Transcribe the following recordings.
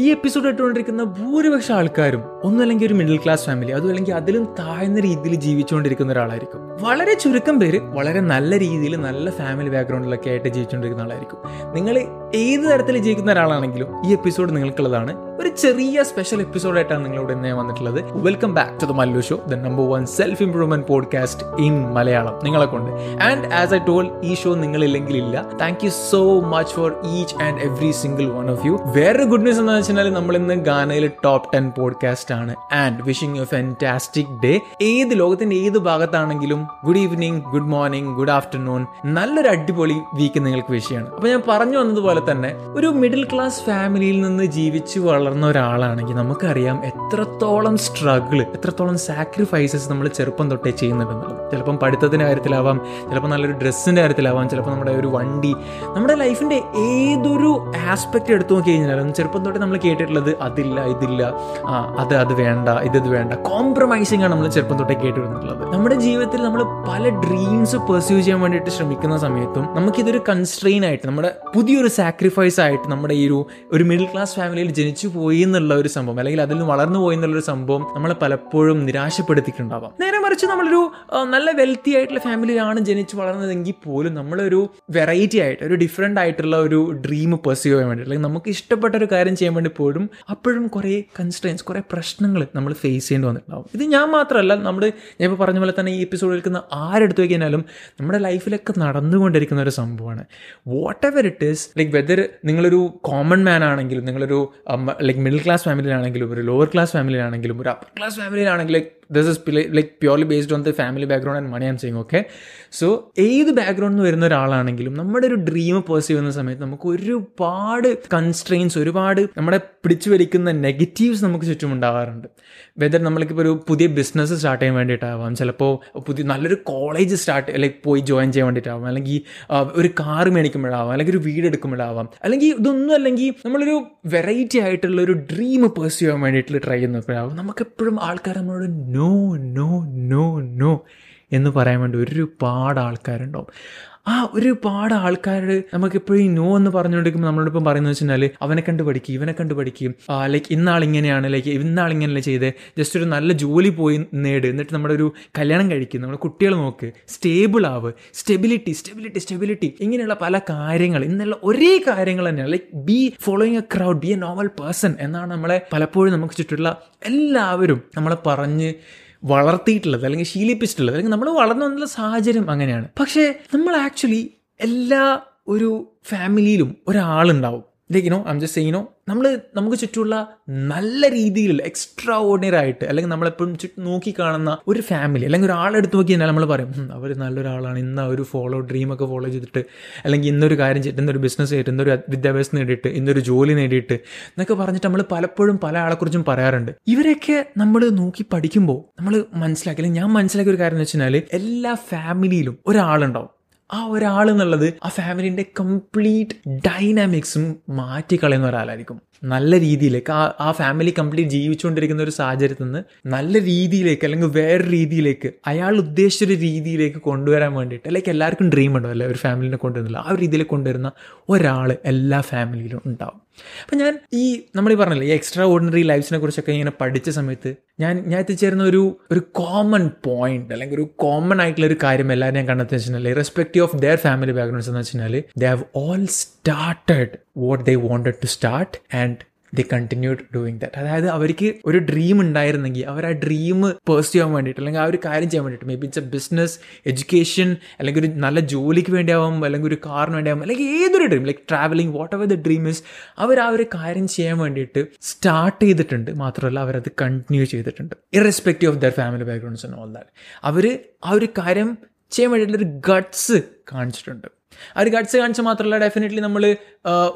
ഈ എപ്പിസോഡ് ഇട്ടുകൊണ്ടിരിക്കുന്ന ഭൂരിപക്ഷം ആൾക്കാരും ഒന്നല്ലെങ്കിൽ ഒരു മിഡിൽ ക്ലാസ് ഫാമിലി അതും അല്ലെങ്കിൽ അതിലും താഴ്ന്ന രീതിയിൽ ജീവിച്ചുകൊണ്ടിരിക്കുന്ന ഒരാളായിരിക്കും. വളരെ ചുരുക്കം പേര് വളരെ നല്ല രീതിയിൽ നല്ല ഫാമിലി ബാക്ക്ഗ്രൗണ്ടിലൊക്കെ ആയിട്ട് ജീവിച്ചുകൊണ്ടിരിക്കുന്ന ആളായിരിക്കും. നിങ്ങൾ ഏത് തരത്തിൽ ജീവിക്കുന്ന ഒരാളാണെങ്കിലും ഈ എപ്പിസോഡ് നിങ്ങൾക്കുള്ളതാണ് ഒരു ചെറിയ സ്പെഷ്യൽ എപ്പിസോഡായിട്ടാണ് നിങ്ങളോട് ഇന്ന് വന്നിട്ടുള്ളത്. Welcome back to the Mallu show the number one self improvement podcast in Malayalam നിങ്ങളെ കൊണ്ട്. ആൻഡ് ആസ് ഐ ടോൾ ഈ ഷോ നിങ്ങളില്ലെങ്കിൽ ഇല്ല. Thank you so much for each and every single one of you വേറൊരു good news എന്താണെന്ന് വെച്ചാൽ നമ്മൾ ഇന്ന് ഗാനയിലെ ടോപ്പ് ടെൻ പോഡ്കാസ്റ്റ് ആണ്. And wishing you fantastic day ഏത് ലോകത്തിന്റെ ഏത് ഭാഗത്താണെങ്കിലും good evening good morning good afternoon നല്ലൊരു അടിപൊളി വീക്ക് നിങ്ങൾക്ക് വിഷയമാണ് അപ്പൊ ഞാൻ പറഞ്ഞു വന്നതുപോലെ തന്നെ ഒരു മിഡിൽ ക്ലാസ് ഫാമിലിയിൽ നിന്ന് ജീവിച്ചു ഒരാളാണെങ്കിൽ നമുക്കറിയാം എത്രത്തോളം സ്ട്രഗിൾ എത്രത്തോളം സാക്രിഫൈസസ് നമ്മൾ ചെറുപ്പം തൊട്ടേ ചെയ്യുന്നുണ്ടെന്നുള്ളത്. ചിലപ്പം പഠിത്തത്തിന്റെ കാര്യത്തിലാവാം ചിലപ്പോൾ നല്ലൊരു ഡ്രസ്സിന്റെ കാര്യത്തിലാവാം ചിലപ്പോൾ നമ്മുടെ ഒരു വണ്ടി. നമ്മുടെ ലൈഫിന്റെ ഏതൊരു ആസ്പെക്ട് എടുത്തു നോക്കി കഴിഞ്ഞാലും ചെറുപ്പം തൊട്ടേ നമ്മൾ കേട്ടിട്ടുള്ളത് അതില്ല ഇതില്ല ആ അത് അത് വേണ്ട ഇതത് ഇത് വേണ്ട. കോംപ്രമൈസിങ് ആണ് നമ്മൾ ചെറുപ്പം തൊട്ടേ കേട്ടിരുന്നുള്ളത് നമ്മുടെ ജീവിതത്തിൽ നമ്മൾ പല ഡ്രീംസ് പെർസ്യൂ ചെയ്യാൻ വേണ്ടിയിട്ട് ശ്രമിക്കുന്ന സമയത്തും നമുക്കിതൊരു കൺസ്ട്രെയിൻ ആയിട്ട് നമ്മുടെ പുതിയൊരു സാക്രിഫൈസ് ആയിട്ട് നമ്മുടെ ഈ ഒരു ഒരു മിഡിൽ ക്ലാസ് ഫാമിലിയിൽ ജനിച്ചു പോയി എന്നുള്ള ഒരു സംഭവം അല്ലെങ്കിൽ അതിൽ നിന്ന് വളർന്നു പോയി എന്നുള്ള ഒരു സംഭവം നമ്മളെ പലപ്പോഴും നിരാശപ്പെടുത്തിയിട്ടുണ്ടാവാം. നേരെ മറിച്ച് നമ്മളൊരു നല്ല വെൽത്തി ആയിട്ടുള്ള ഫാമിലിയിലാണ് ജനിച്ച് വളർന്നതെങ്കിൽ പോലും നമ്മളൊരു വെറൈറ്റി ആയിട്ട് ഒരു ഡിഫറെന്റ് ആയിട്ടുള്ള ഒരു ഡ്രീം പെർസ്യൂ ചെയ്യാൻ വേണ്ടി അല്ലെങ്കിൽ നമുക്ക് ഇഷ്ടപ്പെട്ട ഒരു കാര്യം ചെയ്യാൻ വേണ്ടി പോലും അപ്പോഴും കുറേ കൺസ്ട്രെയിൻസ് കുറേ പ്രശ്നങ്ങൾ നമ്മൾ ഫേസ് ചെയ്യേണ്ടി വന്നിട്ടുണ്ടാവും. ഇത് ഞാൻ മാത്രമല്ല നമ്മൾ ഞാൻ ഇപ്പോൾ പറഞ്ഞ പോലെ തന്നെ ഈ എപ്പിസോഡ് കേൾക്കുന്ന ആരെടുത്ത് കഴിഞ്ഞാലും നമ്മുടെ ലൈഫിലൊക്കെ നടന്നുകൊണ്ടിരിക്കുന്ന ഒരു സംഭവമാണ്. Whatever it is like whether നിങ്ങളൊരു കോമൺ മാൻ ആണെങ്കിലും നിങ്ങളൊരു ലൈക്ക് മിഡിൽ ക്ലാസ് ഫാമിലിയിലാണെങ്കിലും ഒരു ലോവർ ക്ലാസ് ഫാമിലിയിലാണെങ്കിലും ഒരു upper class ഫാമിലിയിലാണെങ്കിലും like this is like purely based on the family background and money am saying okay so ഏത് ബാക്ക്ഗ്രൗണ്ടിൽ നിന്ന് വരുന്ന ഒരാളാണെങ്കിലും നമ്മുടെ ഒരു ഡ്രീം പേഴ്സ് ചെയ്യുന്ന സമയത്ത് നമുക്ക് ഒരുപാട് കൺസ്ട്രെയിൻസ് ഒരുപാട് നമ്മുടെ പിടിച്ചു വലിക്കുന്ന നെഗറ്റീവ്സ് നമുക്ക് ചുറ്റും ഉണ്ടാവാറുണ്ട് വെദർ നമ്മൾക്കിപ്പോൾ ഒരു പുതിയ ബിസിനസ് സ്റ്റാർട്ട് ചെയ്യാൻ വേണ്ടിയിട്ടാവാം ചിലപ്പോൾ പുതിയ നല്ലൊരു കോളേജ് സ്റ്റാർട്ട് ലൈക്ക് പോയി ജോയിൻ ചെയ്യാൻ വേണ്ടിയിട്ടാവാം അല്ലെങ്കിൽ ഒരു കാർ മേടിക്കുമ്പോഴാവാം അല്ലെങ്കിൽ ഒരു വീട് എടുക്കുമ്പോഴാവാം അല്ലെങ്കിൽ ഇതൊന്നും അല്ലെങ്കിൽ നമ്മളൊരു വെറൈറ്റി ആയിട്ടുള്ള ഒരു ഡ്രീം പേഴ്സ് ചെയ്യാൻ വേണ്ടിയിട്ട് ട്രൈ ചെയ്യുന്നപ്പോഴാവും നമുക്കെപ്പോഴും ആൾക്കാർ നമ്മളോട് നോ നോ നോ നോ എന്ന് പറയാൻ വേണ്ടി ഒരുപാട് ആൾക്കാരുണ്ടാവും. ആ ഒരുപാട് ആൾക്കാർ നമുക്ക് എപ്പോഴും നോ എന്ന് പറഞ്ഞുകൊണ്ടിരിക്കുമ്പോൾ നമ്മളോടൊപ്പം പറയുന്നത് വെച്ചാൽ അവനെ കണ്ട് പഠിക്കും ഇവനെ കണ്ട് പഠിക്കും. ലൈക്ക് ഇന്നാളിങ്ങനെയാണ് ലൈക്ക് ഇന്നാൾ ഇങ്ങനെയല്ല ചെയ്ത്. ജസ്റ്റ് ഒരു നല്ല ജോലി പോയി നേട്. എന്നിട്ട് നമ്മുടെ ഒരു കല്യാണം കഴിക്കും. നമ്മുടെ കുട്ടികൾ നോക്ക്. സ്റ്റേബിൾ ആവ്. സ്റ്റെബിലിറ്റി സ്റ്റെബിലിറ്റി സ്റ്റെബിലിറ്റി ഇങ്ങനെയുള്ള പല കാര്യങ്ങൾ. ഇന്നുള്ള ഒരേ കാര്യങ്ങൾ തന്നെയാണ്. Like be following a crowd be a normal person എന്നാണ് നമ്മളെ പലപ്പോഴും നമുക്ക് ചുറ്റുള്ള എല്ലാവരും നമ്മളെ പറഞ്ഞ് വളർത്തിയിട്ടുള്ളത് അല്ലെങ്കിൽ ശീലിപ്പിച്ചിട്ടുള്ളത് അല്ലെങ്കിൽ നമ്മൾ വളർന്നു വന്നുള്ള സാഹചര്യം അങ്ങനെയാണ്. പക്ഷേ നമ്മൾ ആക്ച്വലി എല്ലാ ഒരു ഫാമിലിയിലും ഒരാളുണ്ടാവും. Like you know I'm just saying നമ്മൾ നമുക്ക് ചുറ്റുമുള്ള നല്ല രീതിയിൽ എക്സ്ട്രാ ഓർഡിനറി ആയിട്ട് അല്ലെങ്കിൽ നമ്മളെപ്പോഴും ചുറ്റും നോക്കി കാണുന്ന ഒരു ഫാമിലി അല്ലെങ്കിൽ ഒരാളെടുത്ത് നോക്കി കഴിഞ്ഞാൽ നമ്മൾ പറയും അവർ നല്ലൊരാളാണ്. ഇന്ന് അവർ ഫോളോ ഡ്രീമൊക്കെ ഫോളോ ചെയ്തിട്ട് അല്ലെങ്കിൽ ഇന്നൊരു കാര്യം ചെയ്തിട്ട് ഇന്നൊരു ബിസിനസ് ചെയ്തിട്ട് ഇന്നൊരു വിദ്യാഭ്യാസം നേടിയിട്ട് ഇന്നൊരു ജോലി നേടിയിട്ട് എന്നൊക്കെ പറഞ്ഞിട്ട് നമ്മൾ പലപ്പോഴും പല ആളെക്കുറിച്ചും പറയാറുണ്ട്. ഇവരെയൊക്കെ നമ്മൾ നോക്കി പഠിക്കുമ്പോൾ നമ്മൾ മനസ്സിലാക്കി അല്ലെങ്കിൽ ഞാൻ മനസ്സിലാക്കിയ ഒരു കാര്യം എന്ന് വെച്ചാൽ എല്ലാ ഫാമിലിയിലും ഒരാളുണ്ടാവും. ആ ഒരാൾ എന്നുള്ളത് ആ ഫാമിലിന്റെ കംപ്ലീറ്റ് ഡൈനാമിക്സും മാറ്റിക്കളയുന്ന ഒരാളായിരിക്കും. നല്ല രീതിയിലേക്ക് ആ ആ ഫാമിലി കംപ്ലീറ്റ് ജീവിച്ചുകൊണ്ടിരിക്കുന്ന ഒരു സാഹചര്യത്തിൽ നിന്ന് നല്ല രീതിയിലേക്ക് അല്ലെങ്കിൽ വേറെ രീതിയിലേക്ക് അയാൾ ഉദ്ദേശിച്ച ഒരു രീതിയിലേക്ക് കൊണ്ടുവരാൻ വേണ്ടിയിട്ട് ലൈക്ക് എല്ലാവർക്കും ഡ്രീം ഉണ്ടാവും അല്ലേ ഒരു ഫാമിലിനെ കൊണ്ടുവരുന്നില്ല. ആ ഒരു രീതിയിലേക്ക് കൊണ്ടുവരുന്ന ഒരാൾ എല്ലാ ഫാമിലിയിലും ഉണ്ടാവും. അപ്പം ഞാൻ ഈ നമ്മൾ ഈ പറഞ്ഞില്ലേ ഈ എക്സ്ട്രാ ഓർഡിനറി ലൈഫ്സിനെ കുറിച്ചൊക്കെ ഇങ്ങനെ പഠിച്ച സമയത്ത് ഞാൻ ഞാൻ എത്തിച്ചേരുന്ന ഒരു ഒരു കോമൺ പോയിന്റ് അല്ലെങ്കിൽ ഒരു കോമൺ ആയിട്ടുള്ള ഒരു കാര്യം എല്ലാവരും ഞാൻ കണ്ടെത്തി വെച്ചാൽ respective of their family backgrounds എന്ന് വെച്ചാൽ they have all started what they wanted to start and they continued doing that അതായത് അവർക്ക് ഒരു ഡ്രീം ഉണ്ടായിരുന്നെങ്കിൽ അവർ ആ ഡ്രീം പേഴ്സ് ചെയ്യാൻ വേണ്ടിയിട്ട് അല്ലെങ്കിൽ ആ ഒരു കാര്യം ചെയ്യാൻ വേണ്ടിയിട്ട് maybe it's a business education അല്ലെങ്കിൽ ഒരു നല്ല ജോലിക്ക് വേണ്ടിയാവും അല്ലെങ്കിൽ ഒരു കാറിന് വേണ്ടിയാവും അല്ലെങ്കിൽ ഏതൊരു dream like travelling whatever the dream is അവർ ആ ഒരു കാര്യം ചെയ്യാൻ വേണ്ടിയിട്ട് സ്റ്റാർട്ട് ചെയ്തിട്ടുണ്ട്. മാത്രമല്ല അവരത് കണ്ടിന്യൂ ചെയ്തിട്ടുണ്ട്. Irrespective of their family backgrounds all that അവർ ആ ഒരു കാര്യം ചെയ്യാൻ വേണ്ടിയിട്ടുള്ളൊരു ഗട്ട്സ് കാണിച്ചിട്ടുണ്ട്. ആ ഒരു ഗട്ട്സ് കാണിച്ച മാത്രമല്ല ഡെഫിനറ്റ്ലി നമ്മൾ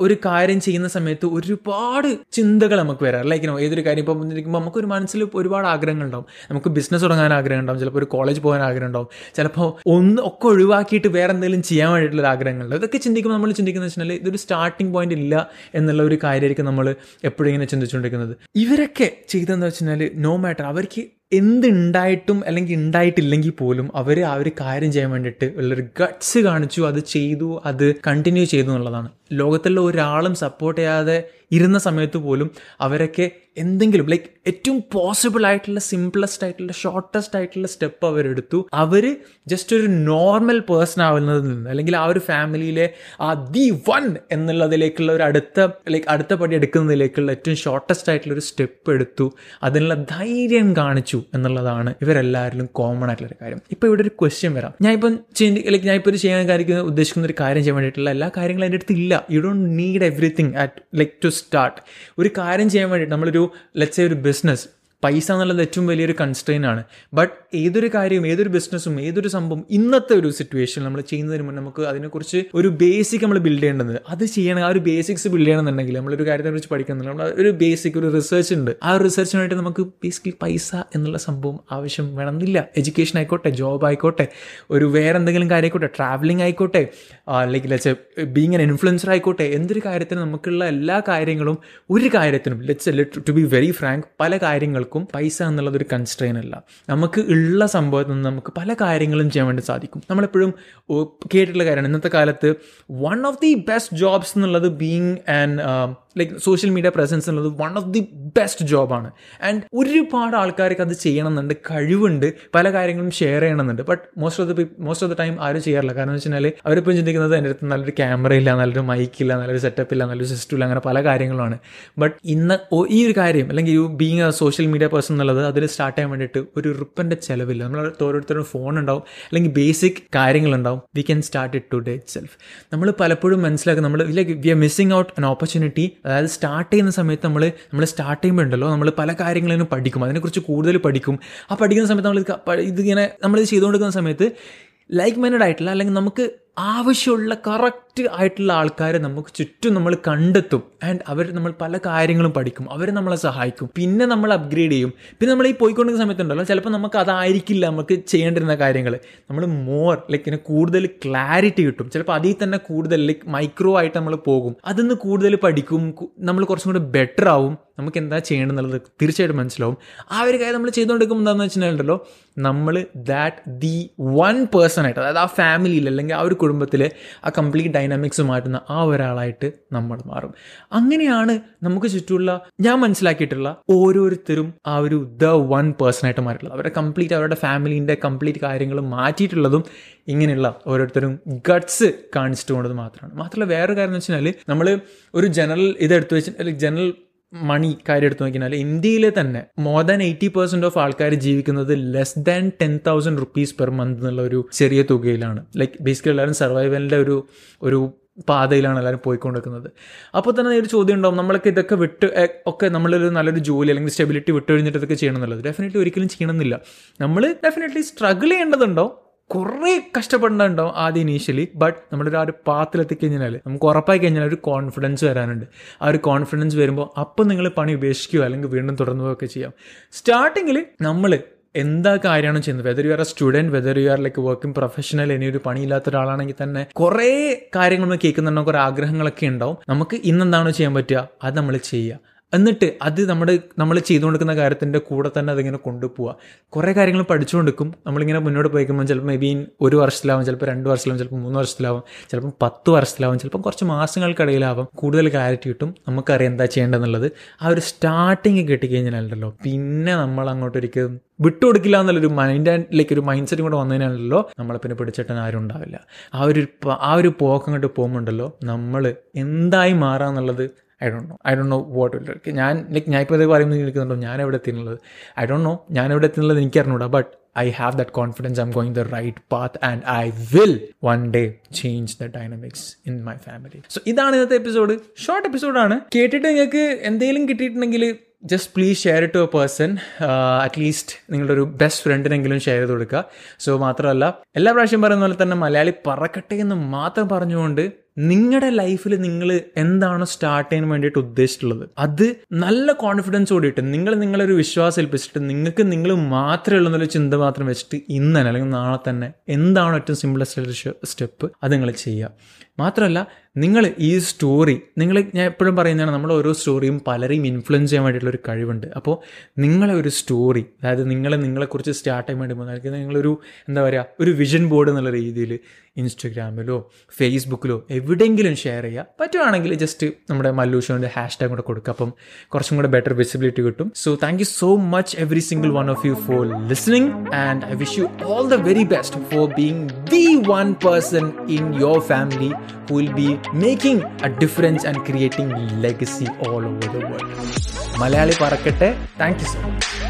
ഒരു കാര്യം ചെയ്യുന്ന സമയത്ത് ഒരുപാട് ചിന്തകൾ നമുക്ക് വരാം ലൈക്ക് നോ ഏതൊരു കാര്യം ഇപ്പം ഇരിക്കുമ്പോൾ നമുക്കൊരു മനസ്സിൽ ഒരുപാട് ആഗ്രഹങ്ങൾ ഉണ്ടാവും. നമുക്ക് ബിസിനസ് തുടങ്ങാൻ ആഗ്രഹം ഉണ്ടാവും. ചിലപ്പോൾ ഒരു കോളേജ് പോകാൻ ആഗ്രഹം ഉണ്ടാവും. ചിലപ്പോൾ ഒന്ന് ഒക്കെ ഒഴിവാക്കിയിട്ട് വേറെ എന്തെങ്കിലും ചെയ്യാൻ വേണ്ടിയിട്ടുള്ള ആഗ്രഹങ്ങളുണ്ട് ഇതൊക്കെ ചിന്തിക്കുമ്പോൾ നമ്മൾ ചിന്തിക്കുന്നത് വെച്ചാൽ ഇതൊരു സ്റ്റാർട്ടിംഗ് പോയിന്റ് ഇല്ല എന്നുള്ള ഒരു കാര്യമായിരിക്കും നമ്മൾ എപ്പോഴും ഇങ്ങനെ ചിന്തിച്ചുകൊണ്ടിരിക്കുന്നത്. ഇവരൊക്കെ ചെയ്തതെന്ന് വെച്ചാൽ നോ മാറ്റർ അവർക്ക് എന്തുണ്ടായിട്ടും അല്ലെങ്കിൽ ഉണ്ടായിട്ടില്ലെങ്കിൽ പോലും അവർ ആ ഒരു കാര്യം ചെയ്യാൻ വേണ്ടിയിട്ട് ഉള്ളൊരു ഗട്ട്സ് കാണിച്ചു അത് ചെയ്തു അത് കണ്ടിന്യൂ ചെയ്തു എന്നുള്ളതാണ്. ലോകത്തുള്ള ഒരാളും സപ്പോർട്ട് ചെയ്യാതെ ഇരുന്ന സമയത്ത് പോലും അവരൊക്കെ എന്തെങ്കിലും ലൈക്ക് ഏറ്റവും പോസിബിൾ ആയിട്ടുള്ള സിംപ്ലസ്റ്റ് ആയിട്ടുള്ള ഷോർട്ടസ്റ്റ് ആയിട്ടുള്ള സ്റ്റെപ്പ് അവരെടുത്തു. അവർ ജസ്റ്റ് ഒരു നോർമൽ പേഴ്സൺ ആവുന്നതിൽ നിന്ന് അല്ലെങ്കിൽ ആ ഒരു ഫാമിലിയിലെ ആ ദി വൺ എന്നുള്ളതിലേക്കുള്ള ഒരു അടുത്ത ലൈക്ക് അടുത്ത പടി എടുക്കുന്നതിലേക്കുള്ള ഏറ്റവും ഷോർട്ടസ്റ്റ് ആയിട്ടുള്ള ഒരു സ്റ്റെപ്പ് എടുത്തു. അതിനുള്ള ധൈര്യം കാണിച്ചു എന്നുള്ളതാണ് ഇവരെല്ലാവരിലും കോമൺ ആയിട്ടുള്ള ഒരു കാര്യം. ഇപ്പോൾ ഇവിടെ ഒരു ക്വസ്റ്റ്യൻ വരാം. ഞാൻ ഇപ്പം ലൈക്ക് ഞാൻ ഇപ്പോൾ ഒരു ചെയ്യാൻ കാര്യം ഉദ്ദേശിക്കുന്ന ഒരു കാര്യം ചെയ്യാൻ വേണ്ടിയിട്ടുള്ള എല്ലാ കാര്യങ്ങളും എന്റെ അടുത്ത് ഇല്ല. You don't need everything at like to start ഒരു കാര്യം ചെയ്യാൻ വേണ്ടിയിട്ട് നമ്മളൊരു ലെറ്റ്സ് ഒരു ബിസിനസ് പൈസ എന്നുള്ളത് ഏറ്റവും വലിയൊരു കൺസ്ട്രെയിൻ ആണ്. ബട്ട് ഏതൊരു കാര്യവും ഏതൊരു ബിസിനസ്സും ഏതൊരു സംഭവം ഇന്നത്തെ ഒരു സിറ്റുവേഷൻ നമ്മൾ ചെയ്യുന്നതിന് മുന്നേ നമുക്ക് അതിനെക്കുറിച്ച് ഒരു ബേസിക് നമ്മൾ ബിൽഡ് ചെയ്യേണ്ടത്. അത് ചെയ്യണം ആ ഒരു ബേസിക്സ് ബിൽഡ് ചെയ്യണമെന്നുണ്ടെങ്കിൽ നമ്മളൊരു കാര്യത്തെ കുറിച്ച് പഠിക്കുന്നുണ്ട് നമ്മൾ ഒരു ബേസിക് ഒരു റിസർച്ച് ഉണ്ട്. ആ റിസർച്ചിനായിട്ട് നമുക്ക് ബേസിക്കലി പൈസ എന്നുള്ള സംഭവം ആവശ്യം വേണമെന്നില്ല. എഡ്യൂക്കേഷൻ ആയിക്കോട്ടെ ജോബ് ആയിക്കോട്ടെ ഒരു വേറെ എന്തെങ്കിലും കാര്യം ആയിക്കോട്ടെ ട്രാവലിംഗ് ആയിക്കോട്ടെ like let's being an influencer ആയിക്കോട്ടെ എന്തൊരു കാര്യത്തിനും നമുക്കുള്ള എല്ലാ കാര്യങ്ങളും ഒരു കാര്യത്തിനും let's to be very frank പല കാര്യങ്ങൾക്കും പൈസ എന്നുള്ളതൊരു കൺസ്ട്രെയിൻ അല്ല. നമുക്ക് ഉള്ള സംഭവത്തിൽ നിന്ന് നമുക്ക് പല കാര്യങ്ങളും ചെയ്യാൻ വേണ്ടി സാധിക്കും. നമ്മളെപ്പോഴും കേട്ടിട്ടുള്ള കാര്യമാണ്. ഇന്നത്തെ കാലത്ത് one of the best jobs എന്നുള്ളത് being and like social media presence എന്നുള്ളത് വൺ ഓഫ് ദി ബെസ്റ്റ് ജോബാണ് ആൻഡ് ഒരുപാട് ആൾക്കാർക്ക് അത് ചെയ്യണമെന്നുണ്ട് കഴിവുണ്ട് പല കാര്യങ്ങളും ഷെയർ ചെയ്യണമെന്നുണ്ട്. But most of the most of the time ആരും ചെയ്യാറില്ല. കാരണം എന്ന് വെച്ചാൽ അവരിപ്പോൾ ചിന്തിക്കുന്നത് എന്റെ അടുത്ത് നല്ലൊരു ക്യാമറ ഇല്ല നല്ലൊരു മൈക്ക് ഇല്ല നല്ലൊരു സെറ്റപ്പ് ഇല്ല നല്ലൊരു സിസ്റ്റം ഇല്ല അങ്ങനെ പല കാര്യങ്ങളാണ് ബട്ട് ഇന്ന് ഈ ഒരു കാര്യം അല്ലെങ്കിൽ you being a social media person എന്നുള്ളത് അതിൽ സ്റ്റാർട്ട് ചെയ്യാൻ വേണ്ടിയിട്ട് ഒരു റുപ്പന്റെ ചിലവില്ല. നമ്മൾ ഓരോരുത്തരും ഫോൺ ഉണ്ടാവും അല്ലെങ്കിൽ basic കാര്യങ്ങളുണ്ടാവും. We can start it today itself നമ്മൾ പലപ്പോഴും മനസ്സിലാക്കുക നമ്മൾ like we are missing out an opportunity അതായത് സ്റ്റാർട്ട് ചെയ്യുന്ന സമയത്ത് നമ്മൾ നമ്മൾ സ്റ്റാർട്ട് ചെയ്യുമ്പോൾ ഉണ്ടല്ലോ നമ്മൾ പല കാര്യങ്ങളും പഠിക്കും. അതിനെക്കുറിച്ച് കൂടുതൽ പഠിക്കും. ആ പഠിക്കുന്ന സമയത്ത് നമ്മൾ ഇതിങ്ങനെ നമ്മളിത് ചെയ്തുകൊണ്ടിരിക്കുന്ന സമയത്ത് ലൈക്ക് മൈൻഡ് ആയിട്ടുള്ള അല്ലെങ്കിൽ നമുക്ക് ആവശ്യമുള്ള കറക്റ്റ് ആയിട്ടുള്ള ആൾക്കാരെ നമുക്ക് ചുറ്റും നമ്മൾ കണ്ടെത്തും. ആൻഡ് അവർ നമ്മൾ പല കാര്യങ്ങളും പഠിക്കും. അവർ നമ്മളെ സഹായിക്കും. പിന്നെ നമ്മൾ അപ്ഗ്രേഡ് ചെയ്യും. പിന്നെ നമ്മൾ ഈ പോയിക്കൊണ്ടിരിക്കുന്ന സമയത്തുണ്ടല്ലോ ചിലപ്പോൾ നമുക്ക് അതായിരിക്കില്ല നമുക്ക് ചെയ്യേണ്ടിരുന്ന കാര്യങ്ങൾ. നമ്മൾ മോർ ലൈക്ക് ഇങ്ങനെ കൂടുതൽ ക്ലാരിറ്റി കിട്ടും. ചിലപ്പോൾ അതിൽ തന്നെ കൂടുതൽ ലൈക്ക് മൈക്രോ ആയിട്ട് നമ്മൾ പോകും. അതിന്ന് കൂടുതൽ പഠിക്കും. നമ്മൾ കുറച്ചും കൂടി ബെറ്റർ ആവും. നമുക്ക് എന്താ ചെയ്യണമെന്നുള്ളത് തീർച്ചയായിട്ടും മനസ്സിലാവും. ആ ഒരു കാര്യം നമ്മൾ ചെയ്തുകൊണ്ടിരിക്കുമ്പോൾ എന്താണെന്ന് വെച്ചിട്ടുണ്ടല്ലോ നമ്മൾ ദാറ്റ് ദി വൺ പേഴ്സൺ ആയിട്ട് അതായത് ആ ഫാമിലിയിൽ അല്ലെങ്കിൽ ആ ഒരു കുടുംബത്തിൽ ആ കംപ്ലീറ്റ് ഡൈനാമിക്സ് മാറ്റുന്ന ആ ഒരാളായിട്ട് നമ്മൾ മാറും. അങ്ങനെയാണ് നമുക്ക് ചുറ്റുമുള്ള ഞാൻ മനസ്സിലാക്കിയിട്ടുള്ള ഓരോരുത്തരും ആ ഒരു ദ വൺ പേഴ്സൺ ആയിട്ട് മാറിയിട്ടുള്ളത്. അവരുടെ കംപ്ലീറ്റ് അവരുടെ ഫാമിലീന്റെ കംപ്ലീറ്റ് കാര്യങ്ങൾ മാറ്റിയിട്ടുള്ളതും ഇങ്ങനെയുള്ള ഓരോരുത്തരും ഗട്ട്സ് കാണിച്ചിട്ടുകൊണ്ടത് മാത്രമാണ്. മാത്രമല്ല വേറൊരു കാര്യം എന്ന് വെച്ചാൽ നമ്മൾ ഒരു ജനറൽ ഇതെടുത്ത് വെച്ച് ജനറൽ മണി കാര്യം എടുത്തു നോക്കിയാൽ ഇന്ത്യയിലെ തന്നെ more than eighty percent of ആൾക്കാർ ജീവിക്കുന്നത് less than ten thousand rupees per month എന്നുള്ള ഒരു ചെറിയ തുകയിലാണ്. ലൈക്ക് ബേസിക്കലി എല്ലാവരും സർവൈവലിന്റെ ഒരു ഒരു പാതയിലാണ് എല്ലാവരും പോയിക്കൊണ്ടിരിക്കുന്നത്. അപ്പോൾ തന്നെ ഒരു ചോദ്യം ഉണ്ടാവും. നമ്മളൊക്കെ ഇതൊക്കെ വിട്ട് ഒക്കെ നമ്മളൊരു നല്ലൊരു ജോലി അല്ലെങ്കിൽ സ്റ്റെബിലിറ്റി വിട്ട് കഴിഞ്ഞിട്ട് ഇതൊക്കെ ചെയ്യണം എന്നുള്ളത് ഡെഫിനറ്റ്ലി ഒരിക്കലും ചെയ്യണമെന്നില്ല. നമ്മൾ ഡെഫിനറ്റ്ലി സ്ട്രഗിൾ ചെയ്യേണ്ടതുണ്ടോ കുറേ കഷ്ടപ്പെടുന്നുണ്ടാവും ആദ്യം ഇനീഷ്യലി ബട്ട് നമ്മുടെ ആ ഒരു പാത്തിലെത്തിക്കഴിഞ്ഞാൽ നമുക്ക് ഉറപ്പായി കഴിഞ്ഞാൽ ഒരു കോൺഫിഡൻസ് വരാനുണ്ട്. ആ ഒരു കോൺഫിഡൻസ് വരുമ്പോൾ അപ്പം നിങ്ങൾ പണി ഉപേക്ഷിക്കുകയോ അല്ലെങ്കിൽ വീണ്ടും തുടർന്നുകയൊക്കെ ചെയ്യാം. സ്റ്റാർട്ടിങ്ങിൽ നമ്മൾ എന്താ കാര്യമാണ് ചെയ്യുന്നത്? Whether you are a student whether you are like working professional ഇനി ഒരു പണിയില്ലാത്ത ഒരാളാണെങ്കിൽ തന്നെ കുറേ കാര്യങ്ങൾ നമ്മൾ കേൾക്കുന്നുണ്ടാവും കുറേ ആഗ്രഹങ്ങളൊക്കെ ഉണ്ടാവും. നമുക്ക് ഇന്നെന്താണോ ചെയ്യാൻ പറ്റുക? അത് നമ്മൾ ചെയ്യുക. എന്നിട്ട് അത് നമ്മുടെ നമ്മൾ ചെയ്തുകൊണ്ടിരിക്കുന്ന കാര്യത്തിന്റെ കൂടെ തന്നെ അതിങ്ങനെ കൊണ്ടുപോവുക കുറേ കാര്യങ്ങൾ പഠിച്ചുകൊണ്ടിരിക്കും. നമ്മളിങ്ങനെ മുന്നോട്ട് പോയിക്കുമ്പോൾ ചിലപ്പോൾ മേ ബി ഒരു വർഷത്തിലാവും ചിലപ്പോൾ രണ്ട് വർഷത്തിലാവും ചിലപ്പോൾ മൂന്ന് വർഷത്തിലാവും ചിലപ്പോൾ പത്ത് വർഷത്തിലാവും ചിലപ്പോൾ കുറച്ച് മാസങ്ങൾക്കിടയിലാവും കൂടുതൽ ക്ലാരിറ്റി കിട്ടും. നമുക്കറിയാം എന്താ ചെയ്യേണ്ടതെന്നുള്ളത്. ആ ഒരു സ്റ്റാർട്ടിങ് കിട്ടിക്കഴിഞ്ഞാലല്ലോ പിന്നെ നമ്മൾ അങ്ങോട്ടൊരിക്കലും വിട്ടുകൊടുക്കില്ല എന്നുള്ളൊരു മൈൻഡ് ലൈക്ക് ഒരു മൈൻഡ് സെറ്റും കൂടെ വന്നതിനാണല്ലോ നമ്മളെ പിന്നെ പിടിച്ചിട്ടാൻ ആരും ഉണ്ടാവില്ല. ആ ഒരു ആ ഒരു പോക്കങ്ങോട്ട് പോകുമ്പോണ്ടല്ലോ നമ്മൾ എന്തായി മാറാന്നുള്ളത് I don't know. I don't know what will it ഞാൻ ലൈക്ക് ഞാൻ ഇപ്പോൾ ഇത് പറയുമ്പോൾ നിൽക്കുന്നുണ്ടോ ഞാൻ എവിടെ എത്തിയുള്ളത് ഐ ഡോണ്ട് നോ. ഞാൻ എവിടെ എത്തിയുള്ളത് എനിക്ക് അറിഞ്ഞൂടാ but I have that confidence I going the right path and I will one day change the dynamics in my family. So ഇതാണ് ഇന്നത്തെ എപ്പിസോഡ്. ഷോർട്ട് എപ്പിസോഡാണ്. കേട്ടിട്ട് നിങ്ങൾക്ക് എന്തെങ്കിലും കിട്ടിയിട്ടുണ്ടെങ്കിൽ just please share to a person at least നിങ്ങളുടെ ഒരു best ഫ്രണ്ടിനെങ്കിലും share ചെയ്ത് കൊടുക്കുക. സോ മാത്രമല്ല എല്ലാ പ്രാവശ്യം പറയുന്ന പോലെ തന്നെ മലയാളി പറക്കട്ടെ എന്ന് മാത്രം പറഞ്ഞുകൊണ്ട് നിങ്ങളുടെ ലൈഫിൽ നിങ്ങൾ എന്താണ് സ്റ്റാർട്ട് ചെയ്യാൻ വേണ്ടിയിട്ട് ഉദ്ദേശിച്ചിട്ടുള്ളത്? അത് നല്ല കോൺഫിഡൻസ് കൂടിയിട്ട് നിങ്ങൾ നിങ്ങളൊരു വിശ്വാസം ഏൽപ്പിച്ചിട്ട് നിങ്ങൾക്ക് നിങ്ങൾ മാത്രമേ ഉള്ളൂ എന്നൊരു ചിന്ത മാത്രം വെച്ചിട്ട് ഇന്ന് തന്നെ അല്ലെങ്കിൽ നാളെ തന്നെ എന്താണ് ഏറ്റവും സിമ്പിളസ്റ്റ് സ്റ്റെപ്പ്? അത് നിങ്ങൾ ചെയ്യുക. മാത്രമല്ല നിങ്ങൾ ഈ സ്റ്റോറി നിങ്ങൾ ഞാൻ എപ്പോഴും പറയുന്നതാണ് നമ്മൾ ഓരോ സ്റ്റോറിയും പലരെയും ഇൻഫ്ലുവൻസ് ചെയ്യാൻ വേണ്ടിയിട്ടുള്ള ഒരു കഴിവുണ്ട്. അപ്പോൾ നിങ്ങളെ ഒരു സ്റ്റോറി അതായത് നിങ്ങളെ നിങ്ങളെക്കുറിച്ച് സ്റ്റാർട്ട് ചെയ്യാൻ വേണ്ടി പോകുന്ന നിങ്ങളൊരു എന്താ പറയുക ഒരു വിഷൻ ബോർഡ് എന്നുള്ള രീതിയിൽ ഇൻസ്റ്റഗ്രാമിലോ ഫേസ്ബുക്കിലോ എവിടെയെങ്കിലും ഷെയർ ചെയ്യുക പറ്റുവാണെങ്കിൽ ജസ്റ്റ് നമ്മുടെ മല്ലു ഷോന്റെ ഹാഷ് ടാഗ് കൂടെ കൊടുക്കുക അപ്പം കുറച്ചും കൂടെ ബെറ്റർ വിസിബിലിറ്റി കിട്ടും. So thank you so much every single one of you for listening and I wish you all the very best for being the one person in your family who will be making a difference and creating legacy all over the world. Malayali Parakkatte thank you so much